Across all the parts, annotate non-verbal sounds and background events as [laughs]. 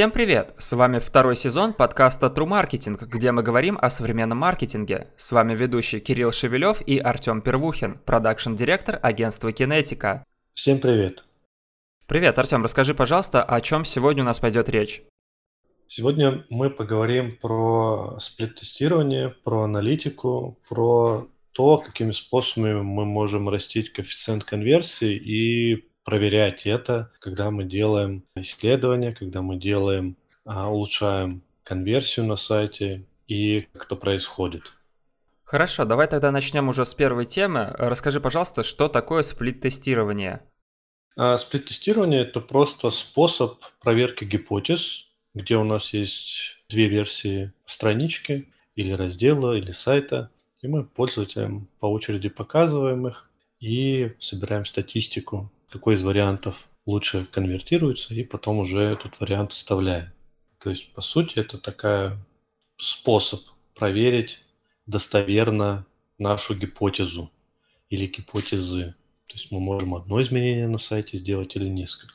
Всем привет! С вами второй сезон подкаста True Marketing, где мы говорим о современном маркетинге. С вами ведущий Кирилл Шевелев и Артем Первухин, продакшн-директор агентства Кинетика. Всем привет! Привет, Артем, расскажи, пожалуйста, о чем сегодня у нас пойдет речь. Сегодня мы поговорим про сплит-тестирование, про аналитику, про то, какими способами мы можем растить коэффициент конверсии и проверять это, когда мы делаем исследования, когда мы делаем, а, улучшаем конверсию на сайте и как это происходит. Хорошо, давай тогда начнем уже с первой темы. Расскажи, пожалуйста, что такое сплит-тестирование? А, сплит-тестирование – это просто способ проверки гипотез, где у нас есть две версии странички или раздела, или сайта, и мы пользователям по очереди показываем их и собираем статистику какой из вариантов лучше конвертируется, и потом уже этот вариант вставляем. То есть, по сути, это такая способ проверить достоверно нашу гипотезу или гипотезы. То есть мы можем одно изменение на сайте сделать или несколько.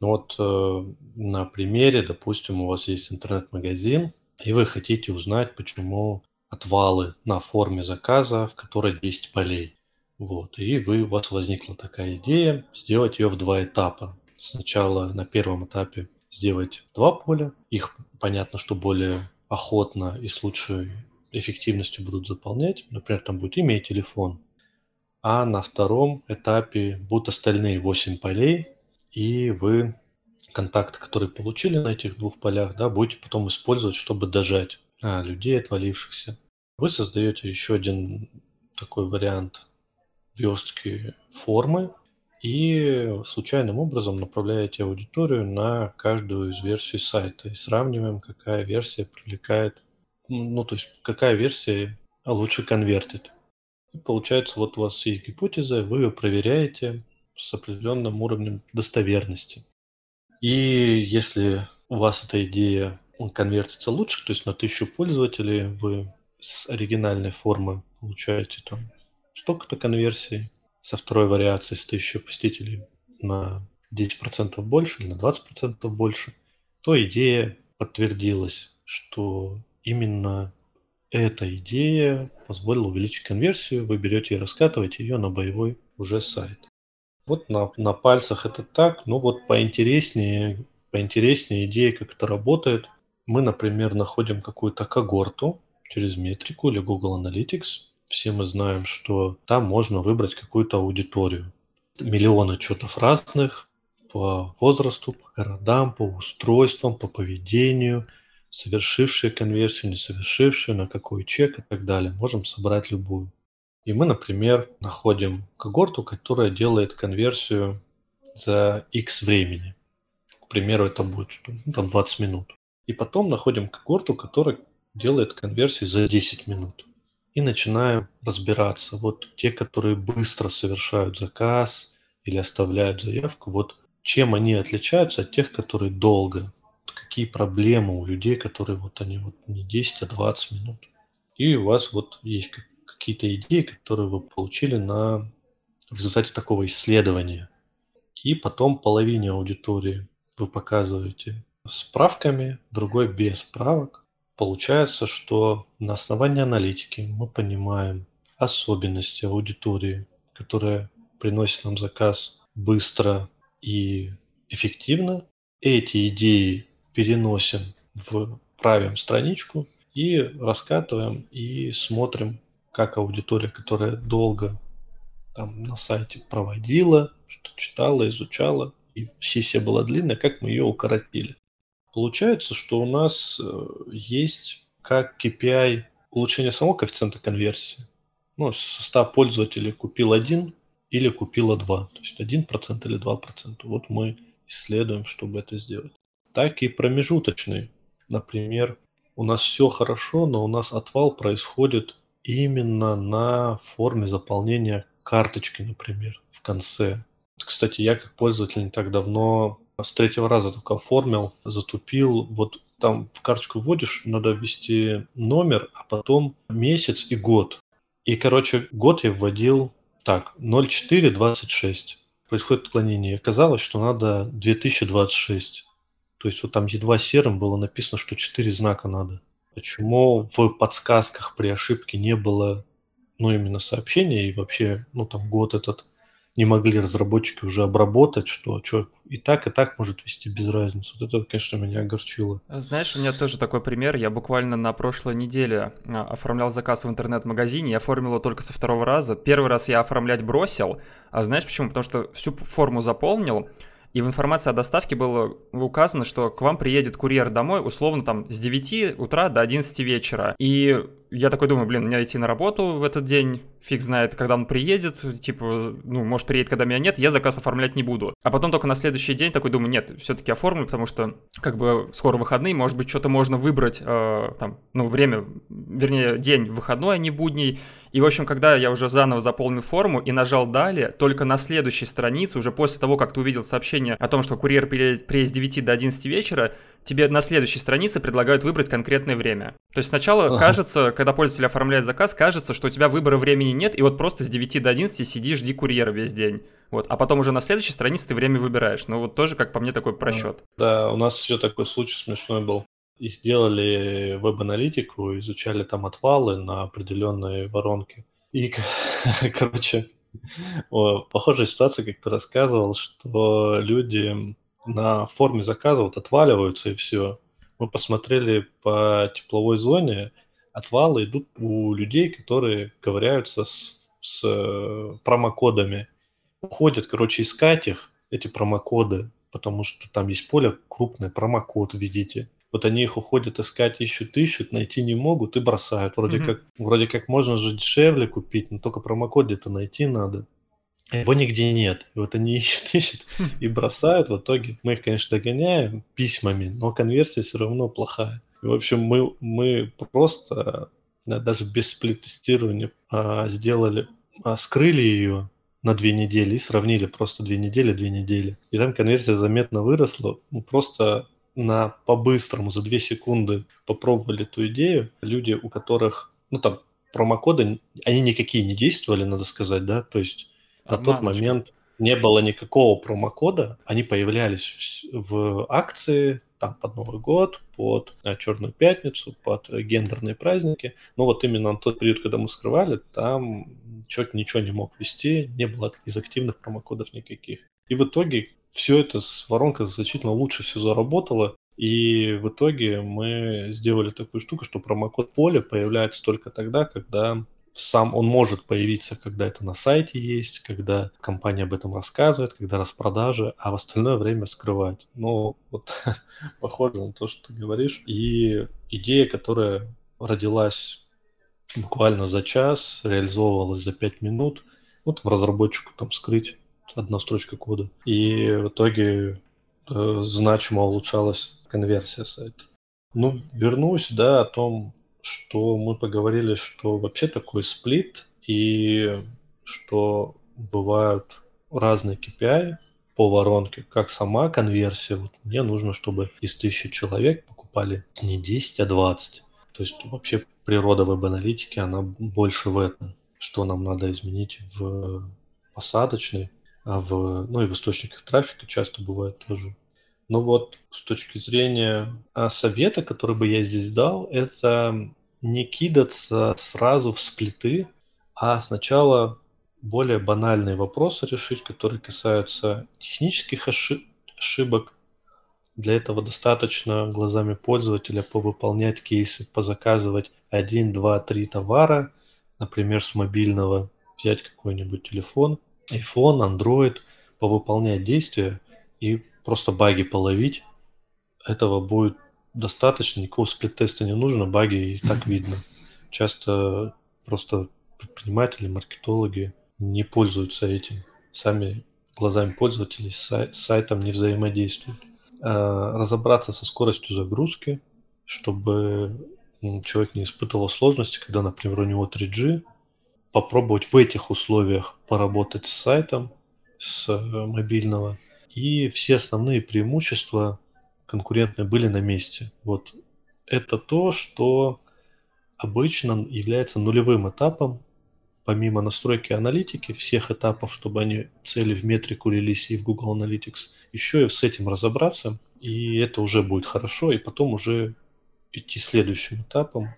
Ну вот э, на примере, допустим, у вас есть интернет-магазин, и вы хотите узнать, почему отвалы на форме заказа, в которой 10 полей. Вот, и вы, у вас возникла такая идея сделать ее в два этапа. Сначала на первом этапе сделать два поля. Их, понятно, что более охотно и с лучшей эффективностью будут заполнять. Например, там будет имя и телефон. А на втором этапе будут остальные 8 полей, и вы контакты, которые получили на этих двух полях, да, будете потом использовать, чтобы дожать а, людей, отвалившихся. Вы создаете еще один такой вариант верстки формы и случайным образом направляете аудиторию на каждую из версий сайта и сравниваем, какая версия привлекает, ну, то есть какая версия лучше конвертит. И получается, вот у вас есть гипотеза, вы ее проверяете с определенным уровнем достоверности. И если у вас эта идея конвертится лучше, то есть на тысячу пользователей вы с оригинальной формы получаете там столько-то конверсий, со второй вариацией с 1000 посетителей на 10% больше или на 20% больше, то идея подтвердилась, что именно эта идея позволила увеличить конверсию, вы берете и раскатываете ее на боевой уже сайт. Вот на, на пальцах это так, но вот поинтереснее, поинтереснее идея, как это работает. Мы, например, находим какую-то когорту через метрику или Google Analytics, все мы знаем, что там можно выбрать какую-то аудиторию. Миллионы что-то разных по возрасту, по городам, по устройствам, по поведению, совершившие конверсию, не совершившие, на какой чек и так далее. Можем собрать любую. И мы, например, находим когорту, которая делает конверсию за X времени. К примеру, это будет что? Ну, там 20 минут. И потом находим когорту, которая делает конверсию за 10 минут и начинаем разбираться. Вот те, которые быстро совершают заказ или оставляют заявку, вот чем они отличаются от тех, которые долго. Какие проблемы у людей, которые вот они вот не 10, а 20 минут. И у вас вот есть какие-то идеи, которые вы получили на в результате такого исследования. И потом половине аудитории вы показываете справками, другой без справок. Получается, что на основании аналитики мы понимаем особенности аудитории, которая приносит нам заказ быстро и эффективно. Эти идеи переносим в правим страничку и раскатываем и смотрим, как аудитория, которая долго там на сайте проводила, что читала, изучала, и сессия была длинная, как мы ее укоротили. Получается, что у нас э, есть как KPI улучшение самого коэффициента конверсии. Ну, со 100 пользователей купил один или купила два. То есть 1% или 2%. Вот мы исследуем, чтобы это сделать. Так и промежуточный. Например, у нас все хорошо, но у нас отвал происходит именно на форме заполнения карточки, например, в конце. Кстати, я как пользователь не так давно с третьего раза только оформил, затупил. Вот там в карточку вводишь, надо ввести номер, а потом месяц и год. И, короче, год я вводил так, 0426. Происходит отклонение. Оказалось, что надо 2026. То есть вот там едва серым было написано, что 4 знака надо. Почему в подсказках при ошибке не было, ну, именно сообщения и вообще, ну, там год этот не могли разработчики уже обработать, что человек и так, и так может вести без разницы. Вот это, конечно, меня огорчило. Знаешь, у меня тоже такой пример. Я буквально на прошлой неделе а, оформлял заказ в интернет-магазине, я оформил его только со второго раза. Первый раз я оформлять бросил, а знаешь почему? Потому что всю форму заполнил, и в информации о доставке было указано, что к вам приедет курьер домой условно там с 9 утра до 11 вечера. И я такой думаю, блин, мне идти на работу в этот день, фиг знает, когда он приедет, типа, ну, может, приедет, когда меня нет, я заказ оформлять не буду. А потом только на следующий день такой думаю, нет, все-таки оформлю, потому что, как бы, скоро выходные, может быть, что-то можно выбрать, э, там, ну, время, вернее, день выходной, а не будний. И, в общем, когда я уже заново заполнил форму и нажал «Далее», только на следующей странице, уже после того, как ты увидел сообщение о том, что курьер приедет, с 9 до 11 вечера, тебе на следующей странице предлагают выбрать конкретное время. То есть сначала ага. кажется, когда пользователь оформляет заказ, кажется, что у тебя выбора времени нет, и вот просто с 9 до 11 сидишь, жди курьера весь день. Вот, а потом уже на следующей странице ты время выбираешь. Ну вот тоже, как по мне, такой просчет. Да, у нас еще такой случай смешной был. И сделали веб-аналитику, изучали там отвалы на определенные воронки. И, [laughs] короче, похожая ситуация, как ты рассказывал, что люди на форме заказа вот отваливаются и все. Мы посмотрели по тепловой зоне, отвалы идут у людей, которые ковыряются с, с э, промокодами. Уходят, короче, искать их, эти промокоды, потому что там есть поле крупное, промокод, видите. Вот они их уходят искать, ищут, ищут, найти не могут и бросают. Вроде, mm-hmm. как, вроде как можно же дешевле купить, но только промокод где-то найти надо. Его нигде нет. И вот они [laughs] ищут, ищут и бросают. В итоге мы их, конечно, догоняем письмами, но конверсия все равно плохая. В общем, мы, мы просто да, даже без сплит-тестирования а, сделали, а, скрыли ее на две недели и сравнили просто две недели, две недели. И там конверсия заметно выросла. Мы просто на по-быстрому за две секунды попробовали эту идею. Люди, у которых, ну там, промокоды, они никакие не действовали, надо сказать, да, то есть на тот момент не было никакого промокода, они появлялись в, в акции, там под Новый год, под э, Черную пятницу, под э, гендерные праздники. Но вот именно на тот период, когда мы скрывали, там человек ничего не мог вести, не было из активных промокодов никаких. И в итоге все это с воронкой значительно лучше все заработало. И в итоге мы сделали такую штуку, что промокод поля появляется только тогда, когда сам он может появиться, когда это на сайте есть, когда компания об этом рассказывает, когда распродажи, а в остальное время скрывать. Ну, вот [laughs] похоже на то, что ты говоришь. И идея, которая родилась буквально за час, реализовывалась за пять минут, вот в разработчику там скрыть одна строчка кода. И в итоге э, значимо улучшалась конверсия сайта. Ну, вернусь, да, о том, что мы поговорили, что вообще такой сплит, и что бывают разные KPI по воронке, как сама конверсия. Вот мне нужно, чтобы из тысячи человек покупали не 10, а 20. То есть вообще природа веб-аналитики, она больше в этом. Что нам надо изменить в посадочной, а в, ну и в источниках трафика часто бывает тоже. Ну вот, с точки зрения а, совета, который бы я здесь дал, это не кидаться сразу в сплиты, а сначала более банальные вопросы решить, которые касаются технических ошибок. Для этого достаточно глазами пользователя повыполнять кейсы, позаказывать 1, 2, 3 товара, например, с мобильного, взять какой-нибудь телефон, iPhone, Android, повыполнять действия и просто баги половить. Этого будет достаточно, никакого сплит-теста не нужно, баги и так [laughs] видно. Часто просто предприниматели, маркетологи не пользуются этим. Сами глазами пользователей с сайтом не взаимодействуют. А, разобраться со скоростью загрузки, чтобы человек не испытывал сложности, когда, например, у него 3G, попробовать в этих условиях поработать с сайтом, с э, мобильного. И все основные преимущества конкурентные были на месте. Вот это то, что обычно является нулевым этапом, помимо настройки аналитики, всех этапов, чтобы они цели в метрику лились и в Google Analytics, еще и с этим разобраться и это уже будет хорошо, и потом уже идти следующим этапом,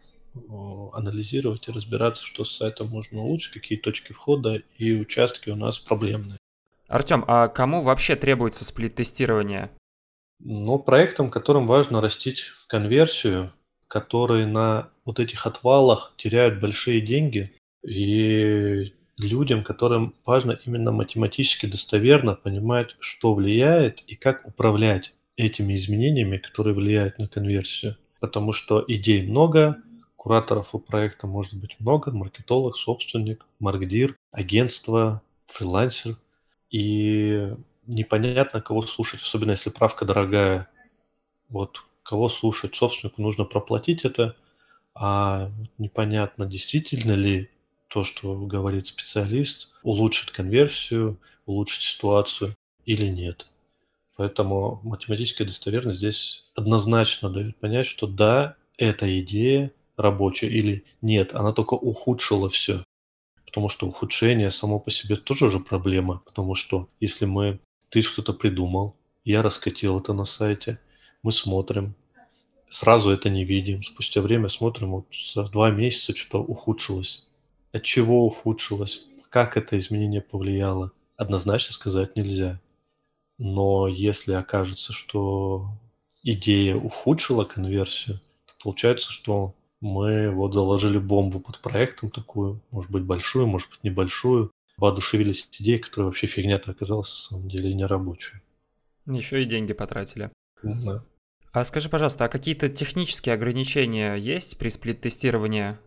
анализировать и разбираться, что с сайтом можно улучшить, какие точки входа и участки у нас проблемные. Артем, а кому вообще требуется сплит-тестирование? Ну, проектам, которым важно растить конверсию, которые на вот этих отвалах теряют большие деньги, и людям, которым важно именно математически достоверно понимать, что влияет и как управлять этими изменениями, которые влияют на конверсию. Потому что идей много, кураторов у проекта может быть много, маркетолог, собственник, маркдир, агентство, фрилансер. И непонятно, кого слушать, особенно если правка дорогая. Вот кого слушать, собственнику нужно проплатить это, а непонятно, действительно ли то, что говорит специалист, улучшит конверсию, улучшит ситуацию или нет. Поэтому математическая достоверность здесь однозначно дает понять, что да, эта идея рабочая или нет, она только ухудшила все. Потому что ухудшение само по себе тоже уже проблема. Потому что если мы, ты что-то придумал, я раскатил это на сайте, мы смотрим, сразу это не видим. Спустя время смотрим, вот за два месяца что-то ухудшилось. От чего ухудшилось? Как это изменение повлияло? Однозначно сказать нельзя. Но если окажется, что идея ухудшила конверсию, то получается, что мы вот заложили бомбу под проектом такую, может быть, большую, может быть, небольшую, воодушевились идеей, которая вообще фигня-то оказалась на самом деле и не рабочая. Еще и деньги потратили. Да. А скажи, пожалуйста, а какие-то технические ограничения есть при сплит-тестировании?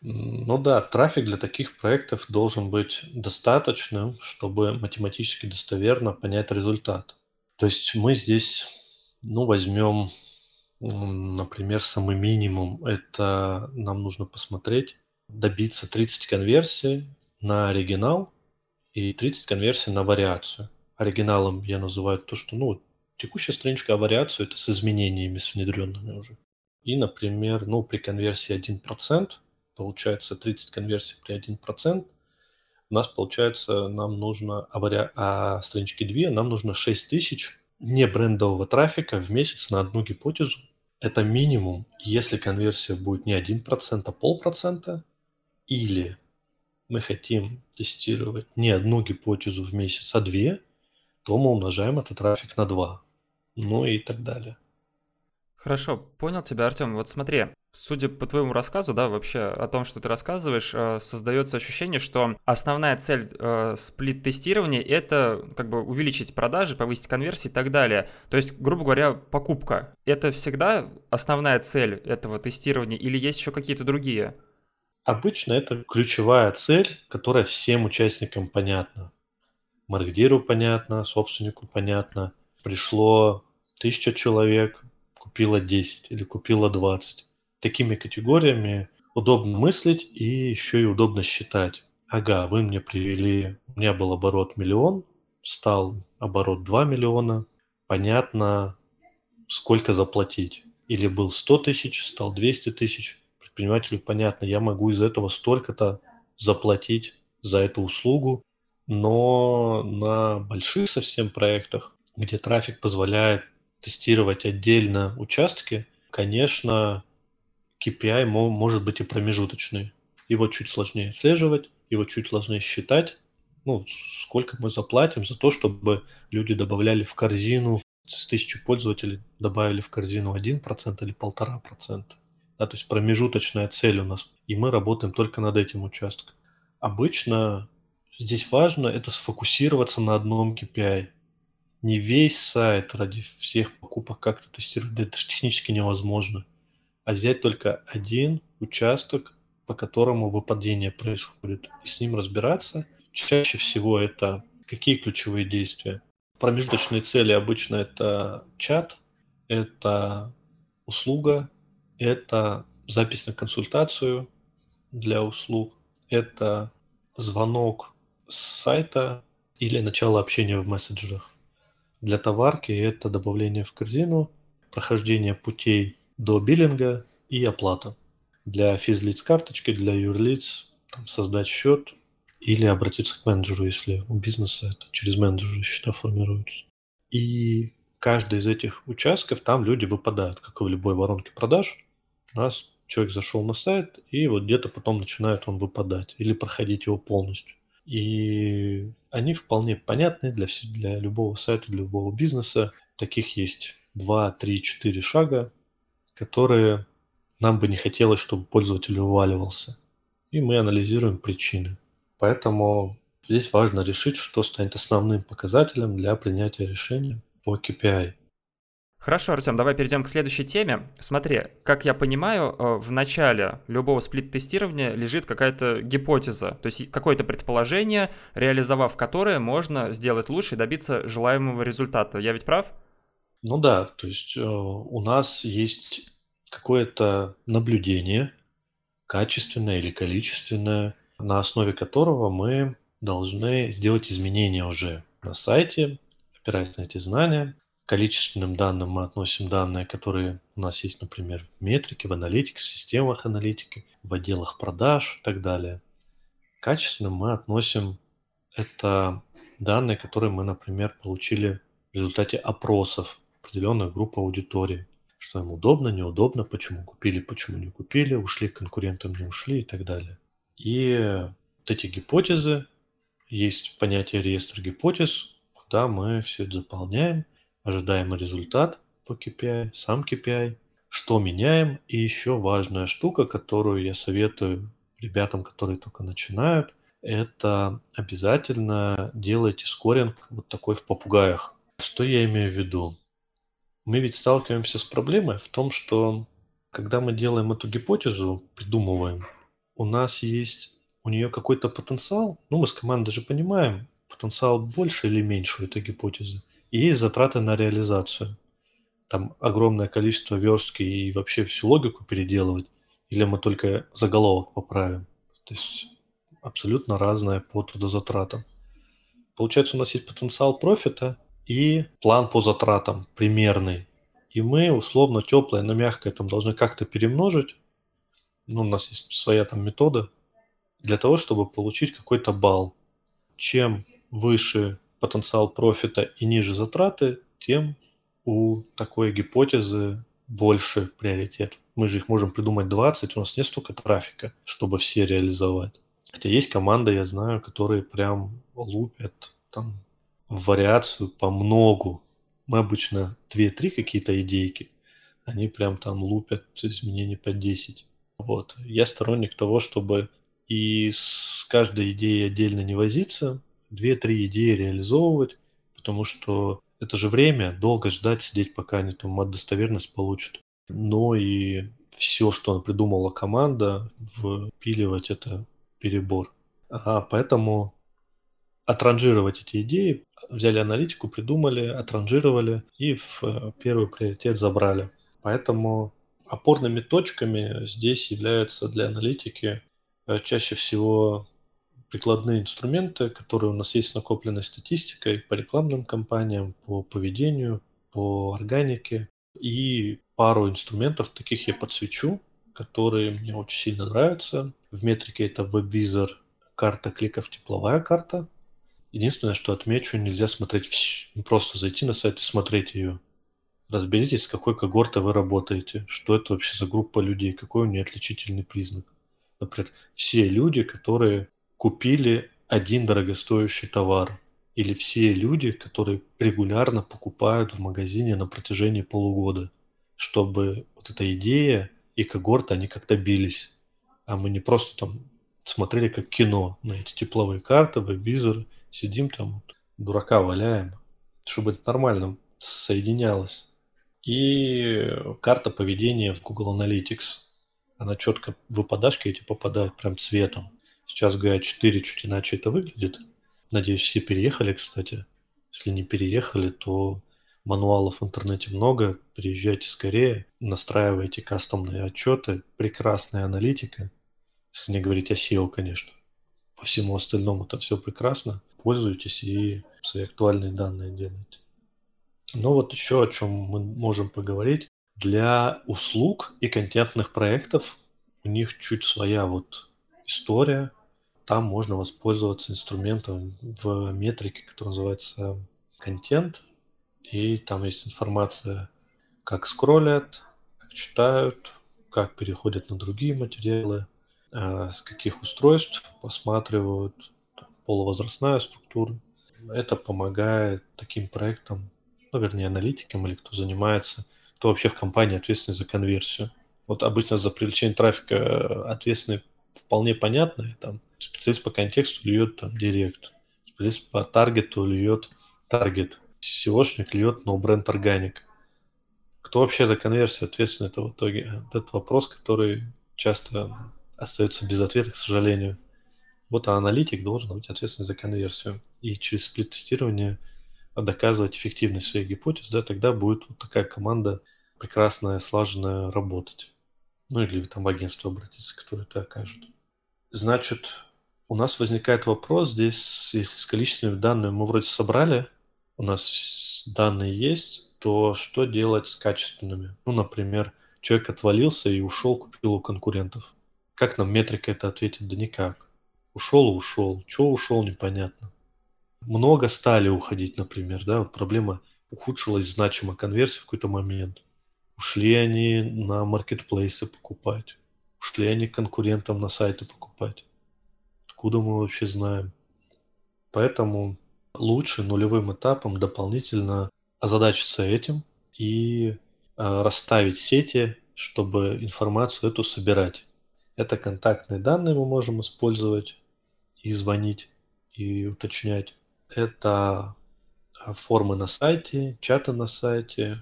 Ну да, трафик для таких проектов должен быть достаточным, чтобы математически достоверно понять результат. То есть мы здесь, ну, возьмем, например, самый минимум. Это нам нужно посмотреть, добиться 30 конверсий на оригинал и 30 конверсий на вариацию. Оригиналом я называю то, что, ну, текущая страничка, а вариацию это с изменениями, с внедренными уже. И, например, ну, при конверсии 1%, получается 30 конверсий при 1%, у нас получается, нам нужно, а, вари... а странички 2, нам нужно 6 тысяч не брендового трафика в месяц на одну гипотезу. Это минимум, если конверсия будет не 1%, а полпроцента, или мы хотим тестировать не одну гипотезу в месяц, а две, то мы умножаем этот трафик на 2, ну и так далее. Хорошо, понял тебя, Артем. Вот смотри, судя по твоему рассказу, да, вообще о том, что ты рассказываешь, э, создается ощущение, что основная цель э, сплит-тестирования — это как бы увеличить продажи, повысить конверсии и так далее. То есть, грубо говоря, покупка. Это всегда основная цель этого тестирования или есть еще какие-то другие? Обычно это ключевая цель, которая всем участникам понятна. Маркдиру понятно, собственнику понятно. Пришло тысяча человек, купила 10 или купила 20. Такими категориями удобно мыслить и еще и удобно считать. Ага, вы мне привели, у меня был оборот миллион, стал оборот 2 миллиона, понятно, сколько заплатить. Или был 100 тысяч, стал 200 тысяч. Предпринимателю понятно, я могу из этого столько-то заплатить за эту услугу, но на больших совсем проектах, где трафик позволяет тестировать отдельно участки, конечно, KPI может быть и промежуточный. Его чуть сложнее отслеживать, его чуть сложнее считать. Ну, сколько мы заплатим за то, чтобы люди добавляли в корзину с тысячи пользователей добавили в корзину 1% или 1,5%. Да, то есть промежуточная цель у нас. И мы работаем только над этим участком. Обычно здесь важно это сфокусироваться на одном KPI не весь сайт ради всех покупок как-то тестировать, да это же технически невозможно. А взять только один участок, по которому выпадение происходит, и с ним разбираться. Чаще всего это какие ключевые действия? Промежуточные цели обычно это чат, это услуга, это запись на консультацию для услуг, это звонок с сайта или начало общения в мессенджерах. Для товарки это добавление в корзину, прохождение путей до биллинга и оплата. Для физлиц карточки, для юрлиц там, создать счет или обратиться к менеджеру, если у бизнеса это через менеджера счета формируются. И каждый из этих участков, там люди выпадают, как и в любой воронке продаж. У нас человек зашел на сайт, и вот где-то потом начинает он выпадать или проходить его полностью. И они вполне понятны для, для любого сайта, для любого бизнеса. Таких есть 2, 3, 4 шага, которые нам бы не хотелось, чтобы пользователь уваливался. И мы анализируем причины. Поэтому здесь важно решить, что станет основным показателем для принятия решения по KPI. Хорошо, Артем, давай перейдем к следующей теме. Смотри, как я понимаю, э, в начале любого сплит-тестирования лежит какая-то гипотеза, то есть какое-то предположение, реализовав которое можно сделать лучше и добиться желаемого результата. Я ведь прав? Ну да, то есть э, у нас есть какое-то наблюдение, качественное или количественное, на основе которого мы должны сделать изменения уже на сайте, опираясь на эти знания. Количественным данным мы относим данные, которые у нас есть, например, в метрике, в аналитике, в системах аналитики, в отделах продаж и так далее. Качественным мы относим это данные, которые мы, например, получили в результате опросов определенных групп аудитории что им удобно, неудобно, почему купили, почему не купили, ушли к конкурентам, не ушли и так далее. И вот эти гипотезы, есть понятие реестр гипотез, куда мы все это заполняем, ожидаемый результат по KPI, сам KPI, что меняем. И еще важная штука, которую я советую ребятам, которые только начинают, это обязательно делайте скоринг вот такой в попугаях. Что я имею в виду? Мы ведь сталкиваемся с проблемой в том, что когда мы делаем эту гипотезу, придумываем, у нас есть у нее какой-то потенциал, ну мы с командой же понимаем, потенциал больше или меньше у этой гипотезы, и есть затраты на реализацию. Там огромное количество верстки и вообще всю логику переделывать, или мы только заголовок поправим. То есть абсолютно разное по трудозатратам. Получается, у нас есть потенциал профита – и план по затратам примерный. И мы условно теплое на мягкое там должны как-то перемножить. Ну, у нас есть своя там метода для того, чтобы получить какой-то балл. Чем выше потенциал профита и ниже затраты, тем у такой гипотезы больше приоритет. Мы же их можем придумать 20, у нас нет столько трафика, чтобы все реализовать. Хотя есть команда, я знаю, которые прям лупят там вариацию по многу. Мы обычно 2-3 какие-то идейки, они прям там лупят изменений по 10. Вот. Я сторонник того, чтобы и с каждой идеей отдельно не возиться, 2-3 идеи реализовывать, потому что это же время, долго ждать, сидеть, пока они там достоверность получат. Но и все, что придумала команда, впиливать это перебор. А поэтому отранжировать эти идеи, взяли аналитику, придумали, отранжировали и в э, первый приоритет забрали. Поэтому опорными точками здесь являются для аналитики э, чаще всего прикладные инструменты, которые у нас есть накопленной статистикой по рекламным кампаниям, по поведению, по органике. И пару инструментов таких я подсвечу, которые мне очень сильно нравятся. В метрике это WebVisor, карта кликов, тепловая карта – Единственное, что отмечу, нельзя смотреть, просто зайти на сайт и смотреть ее. Разберитесь, с какой когортой вы работаете, что это вообще за группа людей, какой у нее отличительный признак. Например, все люди, которые купили один дорогостоящий товар, или все люди, которые регулярно покупают в магазине на протяжении полугода, чтобы вот эта идея и когорта, они как-то бились. А мы не просто там смотрели как кино на эти тепловые карты, веб-визоры – Сидим там, дурака валяем, чтобы это нормально соединялось. И карта поведения в Google Analytics. Она четко выпадашки эти попадают прям цветом. Сейчас в GA4 чуть иначе это выглядит. Надеюсь, все переехали, кстати. Если не переехали, то мануалов в интернете много. Приезжайте скорее, настраивайте кастомные отчеты. Прекрасная аналитика. Если не говорить о SEO, конечно. По всему остальному это все прекрасно пользуйтесь и свои актуальные данные делайте. Ну вот еще о чем мы можем поговорить. Для услуг и контентных проектов у них чуть своя вот история. Там можно воспользоваться инструментом в метрике, который называется контент. и там есть информация, как скроллят, как читают, как переходят на другие материалы, э, с каких устройств посматривают, полувозрастная структура. Это помогает таким проектам, ну, вернее, аналитикам или кто занимается, кто вообще в компании ответственный за конверсию. Вот обычно за привлечение трафика э, ответственный вполне понятный, там специалист по контексту льет там директ, специалист по таргету льет таргет, SEOшник льет no бренд органик. Кто вообще за конверсию ответственный, это в итоге этот вопрос, который часто остается без ответа, к сожалению. Вот а аналитик должен быть ответственный за конверсию. И через сплит-тестирование доказывать эффективность своих гипотез, да, тогда будет вот такая команда прекрасная, слаженная работать. Ну или там в агентство обратиться, которое это окажут. Значит, у нас возникает вопрос здесь, если с количественными данными мы вроде собрали, у нас данные есть, то что делать с качественными? Ну, например, человек отвалился и ушел, купил у конкурентов. Как нам метрика это ответит? Да никак. Ушел и ушел. Чего ушел, непонятно. Много стали уходить, например, да, проблема ухудшилась значимо конверсия в какой-то момент. Ушли они на маркетплейсы покупать. Ушли они конкурентам на сайты покупать. Откуда мы вообще знаем? Поэтому лучше нулевым этапом дополнительно озадачиться этим и э, расставить сети, чтобы информацию эту собирать. Это контактные данные мы можем использовать и звонить, и уточнять. Это э, формы на сайте, чаты на сайте,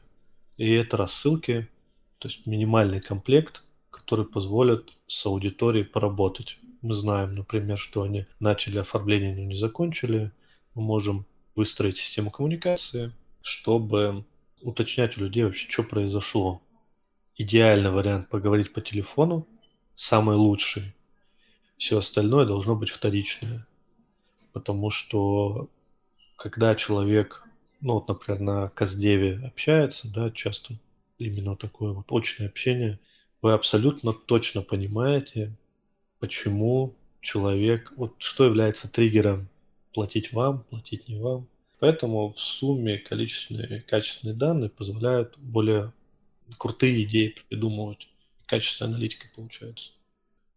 и это рассылки, то есть минимальный комплект, который позволит с аудиторией поработать. Мы знаем, например, что они начали оформление, но не закончили. Мы можем выстроить систему коммуникации, чтобы уточнять у людей вообще, что произошло. Идеальный вариант поговорить по телефону, самый лучший. Все остальное должно быть вторичное. Потому что когда человек ну вот, например, на Каздеве общается, да, часто именно такое вот очное общение, вы абсолютно точно понимаете, почему человек, вот что является триггером платить вам, платить не вам. Поэтому в сумме количественные и качественные данные позволяют более крутые идеи придумывать. Качественная аналитика получается.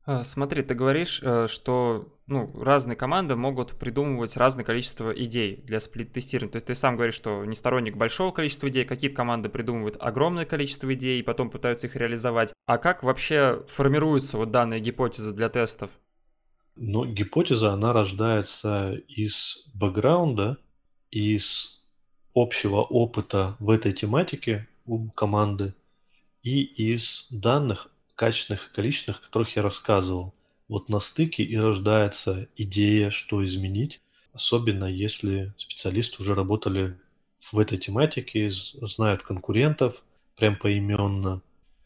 А, смотри, ты говоришь, э, что ну, разные команды могут придумывать разное количество идей для сплит-тестирования. То есть ты сам говоришь, что не сторонник большого количества идей, какие-то команды придумывают огромное количество идей и потом пытаются их реализовать. А как вообще формируются вот данные гипотезы для тестов? Ну, гипотеза, она рождается из бэкграунда, из общего опыта в этой тематике у команды и из данных, качественных и количественных, о которых я рассказывал. Вот на стыке и рождается идея, что изменить, особенно если специалисты уже работали в этой тематике, знают конкурентов прям поименно,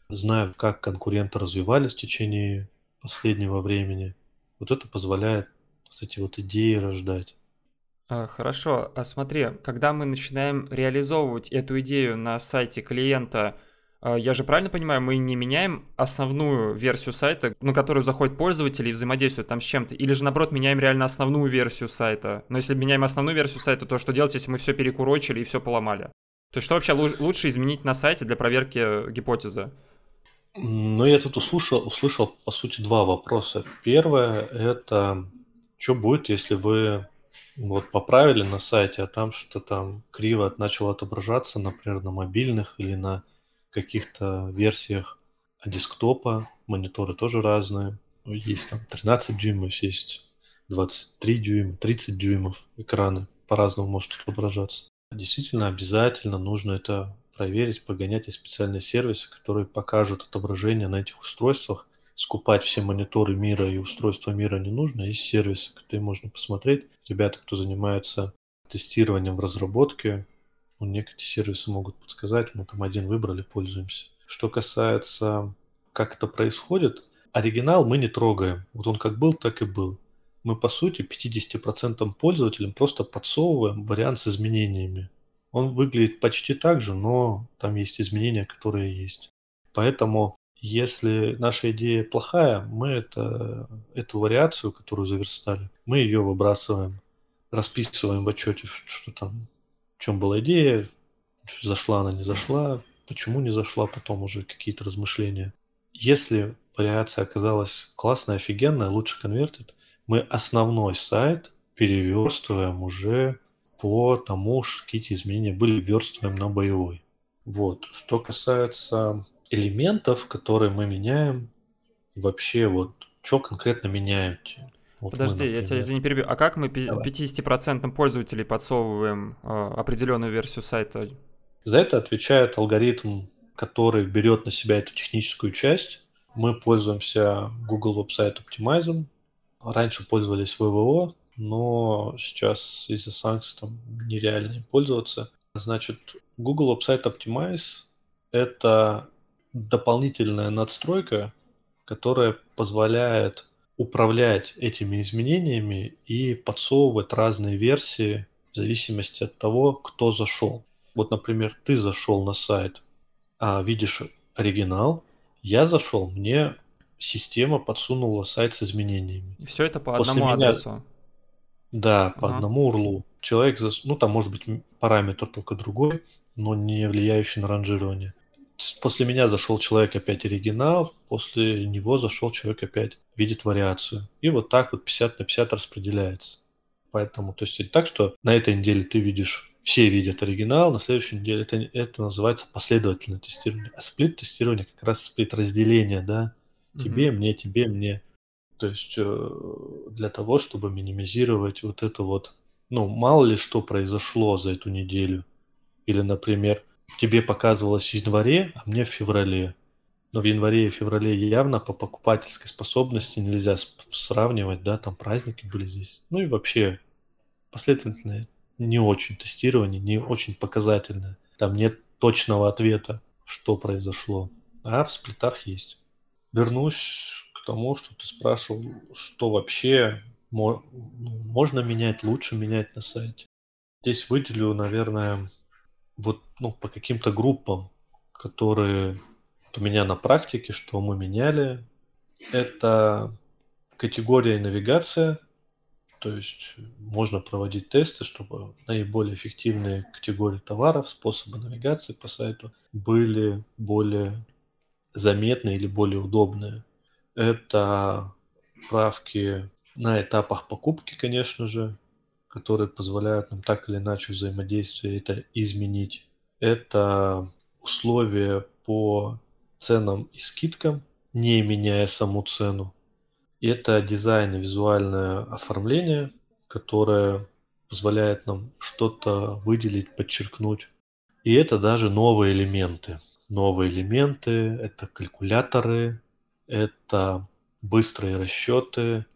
знают, как конкуренты развивались в течение последнего времени. Вот это позволяет вот эти вот идеи рождать. А, хорошо, а смотри, когда мы начинаем реализовывать эту идею на сайте клиента, я же правильно понимаю, мы не меняем основную версию сайта, на которую заходят пользователи и взаимодействуют там с чем-то, или же наоборот меняем реально основную версию сайта. Но если меняем основную версию сайта, то что делать, если мы все перекурочили и все поломали? То есть что вообще лучше изменить на сайте для проверки гипотезы? Ну, я тут услышал, услышал, по сути, два вопроса. Первое – это что будет, если вы вот поправили на сайте, а там что там криво начало отображаться, например, на мобильных или на каких-то версиях десктопа, мониторы тоже разные. Есть там 13 дюймов, есть 23 дюйма, 30 дюймов экраны. По-разному может отображаться. Действительно, обязательно нужно это проверить, погонять и специальные сервисы, которые покажут отображение на этих устройствах. Скупать все мониторы мира и устройства мира не нужно. Есть сервисы, которые можно посмотреть. Ребята, кто занимается тестированием в разработке, ну, некоторые сервисы могут подсказать, мы там один выбрали, пользуемся. Что касается, как это происходит, оригинал мы не трогаем. Вот он как был, так и был. Мы, по сути, 50% пользователям просто подсовываем вариант с изменениями. Он выглядит почти так же, но там есть изменения, которые есть. Поэтому, если наша идея плохая, мы это, эту вариацию, которую заверстали, мы ее выбрасываем, расписываем в отчете, что там чем была идея, зашла она, не зашла, почему не зашла, потом уже какие-то размышления. Если вариация оказалась классная, офигенная, лучше конвертит, мы основной сайт переверстываем уже по тому, какие изменения были, верстываем на боевой. Вот. Что касается элементов, которые мы меняем, вообще вот, что конкретно меняем? Вот Подожди, мы, я тебя извини перебью. А как мы Давай. 50% пользователей подсовываем э, определенную версию сайта? За это отвечает алгоритм, который берет на себя эту техническую часть. Мы пользуемся Google Website Optimizer. Раньше пользовались ВВО, но сейчас из-за санкций там нереально им пользоваться. Значит, Google Website Optimize – это дополнительная надстройка, которая позволяет управлять этими изменениями и подсовывать разные версии в зависимости от того, кто зашел. Вот, например, ты зашел на сайт, а видишь оригинал, я зашел, мне система подсунула сайт с изменениями. И все это по После одному меня... адресу. Да, по ага. одному URL. Человек, зас... ну там может быть параметр только другой, но не влияющий на ранжирование. После меня зашел человек опять оригинал, после него зашел человек опять видит вариацию. И вот так вот 50 на 50 распределяется. Поэтому, то есть это так, что на этой неделе ты видишь, все видят оригинал, на следующей неделе это, это называется последовательное тестирование. А сплит-тестирование как раз сплит-разделение, да, тебе, mm-hmm. мне, тебе, мне. То есть э, для того, чтобы минимизировать вот это вот, ну, мало ли что произошло за эту неделю. Или, например, тебе показывалось в январе, а мне в феврале. Но в январе и феврале явно по покупательской способности нельзя сравнивать, да, там праздники были здесь. Ну и вообще последовательное не очень тестирование, не очень показательное. Там нет точного ответа, что произошло. А в сплитах есть. Вернусь к тому, что ты спрашивал, что вообще можно менять, лучше менять на сайте. Здесь выделю, наверное, вот ну, по каким-то группам, которые у меня на практике, что мы меняли, это категория навигация, то есть можно проводить тесты, чтобы наиболее эффективные категории товаров, способы навигации по сайту были более заметные или более удобные. Это правки на этапах покупки, конечно же, которые позволяют нам так или иначе взаимодействие это изменить. Это условия по ценам и скидкам, не меняя саму цену. И это дизайн и визуальное оформление, которое позволяет нам что-то выделить, подчеркнуть. И это даже новые элементы. Новые элементы – это калькуляторы, это быстрые расчеты,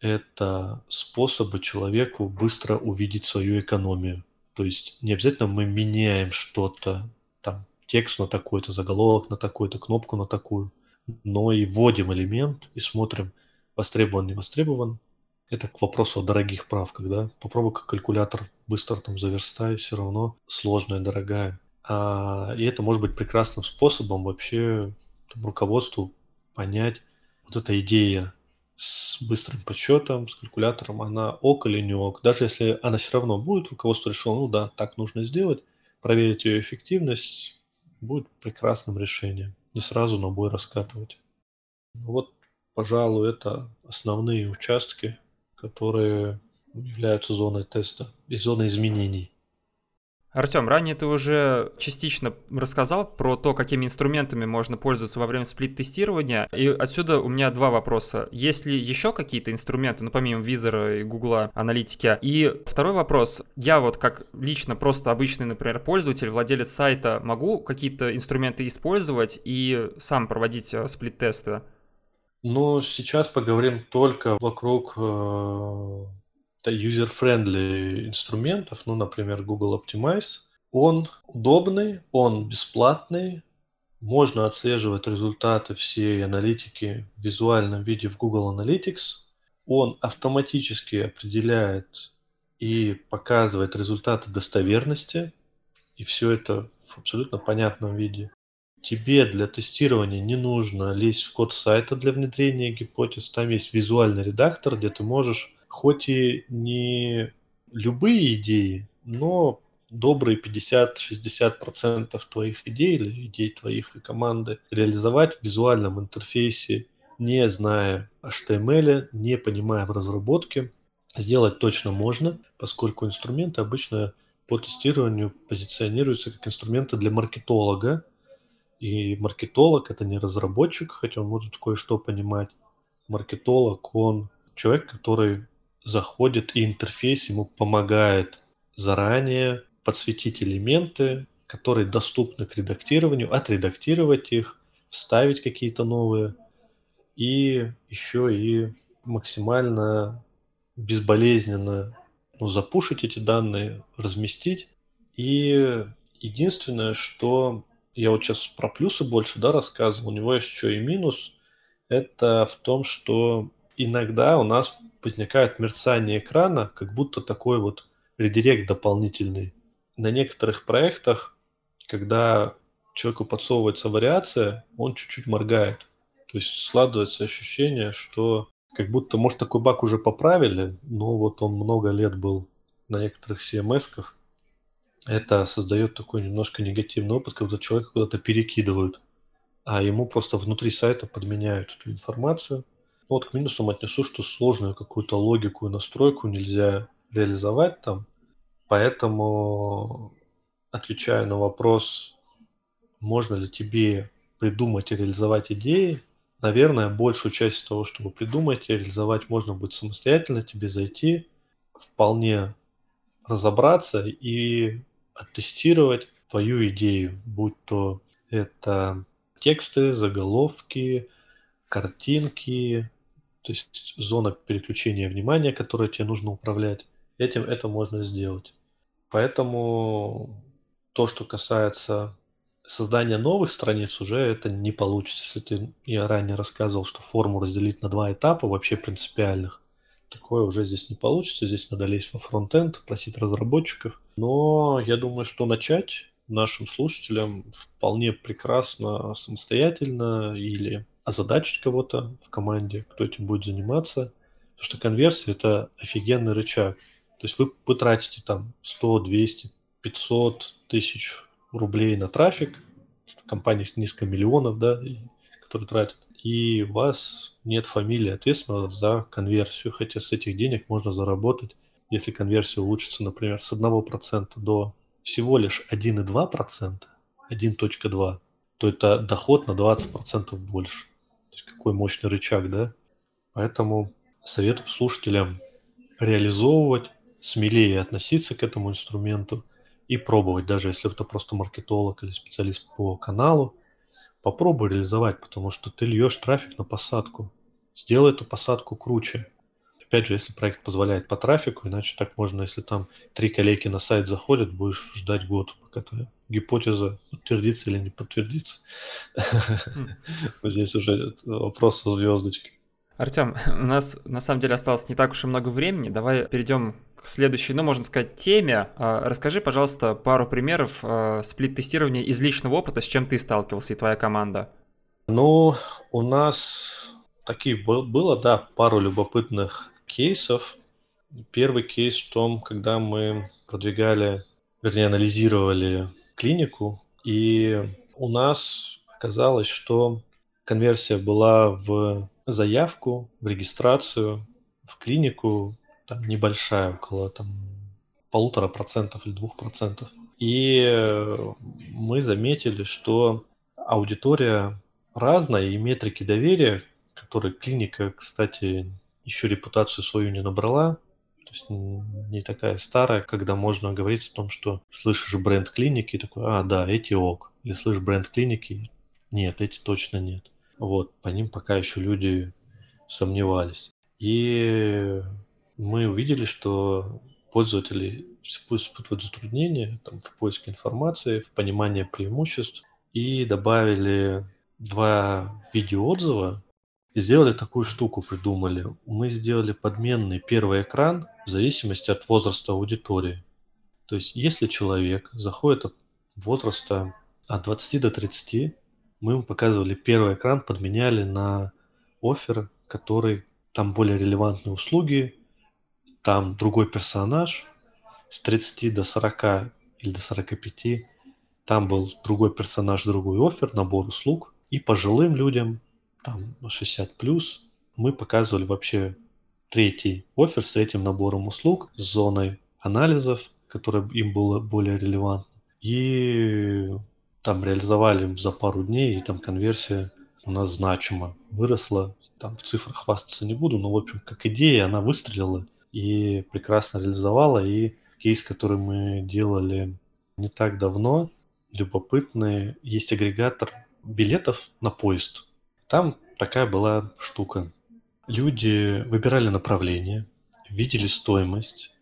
это способы человеку быстро увидеть свою экономию. То есть не обязательно мы меняем что-то, там, текст на такой-то, заголовок на такой-то, кнопку на такую, но и вводим элемент и смотрим, востребован, не востребован. Это к вопросу о дорогих правках, да. Попробуй как калькулятор быстро там заверстай, все равно сложная, дорогая. А, и это может быть прекрасным способом вообще там, руководству понять вот эта идея с быстрым подсчетом, с калькулятором, она ок или не ок. Даже если она все равно будет, руководство решило, ну да, так нужно сделать, проверить ее эффективность, будет прекрасным решением. Не сразу на бой раскатывать. Ну вот, пожалуй, это основные участки, которые являются зоной теста и зоной изменений. Артем, ранее ты уже частично рассказал про то, какими инструментами можно пользоваться во время сплит-тестирования. И отсюда у меня два вопроса. Есть ли еще какие-то инструменты, ну, помимо визора и гугла аналитики? И второй вопрос. Я вот как лично просто обычный, например, пользователь, владелец сайта, могу какие-то инструменты использовать и сам проводить э, сплит-тесты? Ну, сейчас поговорим только вокруг э, user-friendly инструментов, ну, например, Google Optimize, он удобный, он бесплатный, можно отслеживать результаты всей аналитики в визуальном виде в Google Analytics. Он автоматически определяет и показывает результаты достоверности, и все это в абсолютно понятном виде. Тебе для тестирования не нужно лезть в код сайта для внедрения гипотез. Там есть визуальный редактор, где ты можешь хоть и не любые идеи, но добрые 50-60% твоих идей или идей твоих и команды реализовать в визуальном интерфейсе, не зная HTML, не понимая в разработке, сделать точно можно, поскольку инструменты обычно по тестированию позиционируются как инструменты для маркетолога. И маркетолог – это не разработчик, хотя он может кое-что понимать. Маркетолог, он человек, который заходит, и интерфейс ему помогает заранее подсветить элементы, которые доступны к редактированию, отредактировать их, вставить какие-то новые и еще и максимально безболезненно ну, запушить эти данные, разместить. И единственное, что я вот сейчас про плюсы больше да, рассказывал, у него есть еще и минус, это в том, что иногда у нас возникает мерцание экрана, как будто такой вот редирект дополнительный. На некоторых проектах, когда человеку подсовывается вариация, он чуть-чуть моргает. То есть складывается ощущение, что как будто, может, такой баг уже поправили, но вот он много лет был на некоторых CMS-ках. Это создает такой немножко негативный опыт, когда человека куда-то перекидывают, а ему просто внутри сайта подменяют эту информацию. Ну, вот к минусам отнесу, что сложную какую-то логику и настройку нельзя реализовать там. Поэтому, отвечая на вопрос, можно ли тебе придумать и реализовать идеи, наверное, большую часть того, чтобы придумать и реализовать, можно будет самостоятельно тебе зайти, вполне разобраться и оттестировать твою идею, будь то это тексты, заголовки, картинки, то есть зона переключения внимания, которой тебе нужно управлять. Этим это можно сделать. Поэтому то, что касается создания новых страниц, уже это не получится. Если ты, я ранее рассказывал, что форму разделить на два этапа вообще принципиальных, такое уже здесь не получится. Здесь надо лезть во фронтенд, просить разработчиков. Но я думаю, что начать нашим слушателям вполне прекрасно самостоятельно или озадачить кого-то в команде, кто этим будет заниматься. Потому что конверсия – это офигенный рычаг. То есть вы потратите там 100, 200, 500 тысяч рублей на трафик, в компаниях несколько миллионов, да, которые тратят, и у вас нет фамилии ответственного за конверсию, хотя с этих денег можно заработать, если конверсия улучшится, например, с 1% до всего лишь 1,2%, 1.2, то это доход на 20% больше. То есть какой мощный рычаг, да? Поэтому советую слушателям реализовывать, смелее относиться к этому инструменту и пробовать, даже если это просто маркетолог или специалист по каналу, попробуй реализовать, потому что ты льешь трафик на посадку. Сделай эту посадку круче. Опять же, если проект позволяет по трафику, иначе так можно, если там три коллеги на сайт заходят, будешь ждать год, пока твоя гипотеза подтвердится или не подтвердится. Хм. [laughs] Здесь уже вопрос со звездочкой. Артем, у нас на самом деле осталось не так уж и много времени. Давай перейдем к следующей, ну, можно сказать, теме. А, расскажи, пожалуйста, пару примеров а, сплит-тестирования из личного опыта, с чем ты сталкивался и твоя команда. Ну, у нас такие было, да, пару любопытных кейсов. Первый кейс в том, когда мы продвигали, вернее, анализировали клинику, и у нас оказалось, что конверсия была в заявку, в регистрацию, в клинику там небольшая, около там полутора процентов или двух процентов. И э, мы заметили, что аудитория разная, и метрики доверия, которые клиника, кстати, еще репутацию свою не набрала, то есть не такая старая, когда можно говорить о том, что слышишь бренд клиники, такой, а, да, эти ок. Или слышишь бренд клиники, нет, эти точно нет. Вот, по ним пока еще люди сомневались. И мы увидели, что пользователи испытывают затруднения там, в поиске информации, в понимании преимуществ, и добавили два видеоотзыва и сделали такую штуку, придумали. Мы сделали подменный первый экран в зависимости от возраста аудитории. То есть, если человек заходит от возраста от 20 до 30, мы ему показывали первый экран, подменяли на офер, который там более релевантные услуги, там другой персонаж, с 30 до 40 или до 45. Там был другой персонаж, другой офер, набор услуг. И пожилым людям, там 60 плюс, мы показывали вообще третий офер с этим набором услуг, с зоной анализов, которая им было более релевантна. И там реализовали за пару дней, и там конверсия у нас значимо выросла. Там в цифрах хвастаться не буду, но, в общем, как идея она выстрелила и прекрасно реализовала. И кейс, который мы делали не так давно, любопытный, есть агрегатор билетов на поезд. Там такая была штука. Люди выбирали направление, видели стоимость,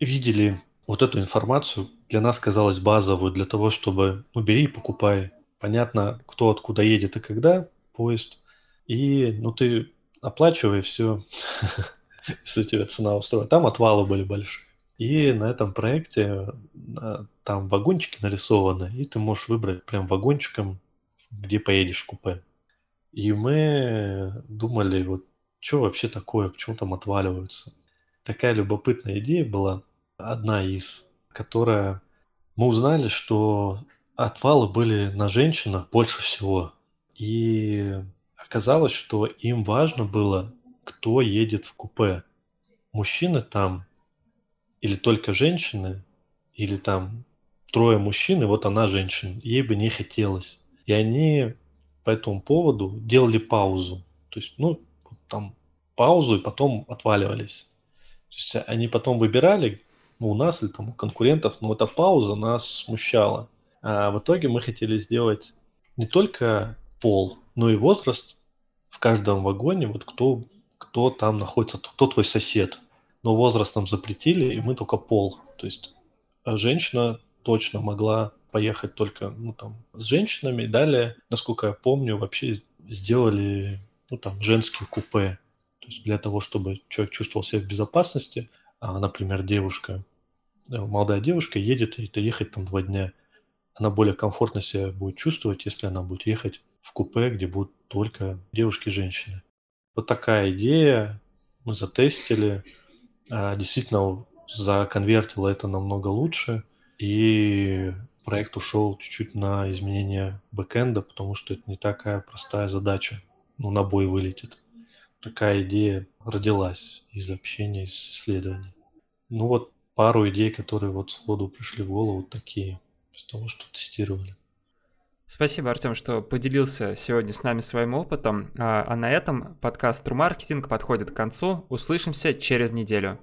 видели вот эту информацию, для нас казалась базовую, для того, чтобы, ну, бери и покупай. Понятно, кто откуда едет и когда поезд. И, ну, ты оплачивай все, [laughs] если тебе цена устроит. Там отвалы были большие. И на этом проекте а, там вагончики нарисованы, и ты можешь выбрать прям вагончиком, где поедешь в купе. И мы думали, вот что вообще такое, почему там отваливаются. Такая любопытная идея была, одна из, которая мы узнали, что отвалы были на женщинах больше всего. И оказалось, что им важно было, кто едет в купе. Мужчины там или только женщины, или там трое мужчин, и вот она женщина. Ей бы не хотелось. И они по этому поводу делали паузу. То есть, ну, там паузу и потом отваливались. То есть они потом выбирали, ну, у нас или там у конкурентов, но эта пауза нас смущала. А в итоге мы хотели сделать не только пол, но и возраст в каждом вагоне, вот кто, кто там находится, кто твой сосед. Но возраст нам запретили, и мы только пол. То есть женщина точно могла поехать только ну, там, с женщинами. Далее, насколько я помню, вообще сделали ну, там, женские купе. То есть для того, чтобы человек чувствовал себя в безопасности, а, например, девушка, э, молодая девушка едет, и ехать там два дня, она более комфортно себя будет чувствовать, если она будет ехать в купе, где будут только девушки и женщины. Вот такая идея, мы затестили, а, действительно законвертило это намного лучше, и проект ушел чуть-чуть на изменение бэкэнда, потому что это не такая простая задача, ну, на бой вылетит. Такая идея родилась из общения, из исследований. Ну вот пару идей, которые вот сходу пришли в голову, такие, того, что тестировали. Спасибо, Артем, что поделился сегодня с нами своим опытом. А, а на этом подкаст Marketing подходит к концу. Услышимся через неделю.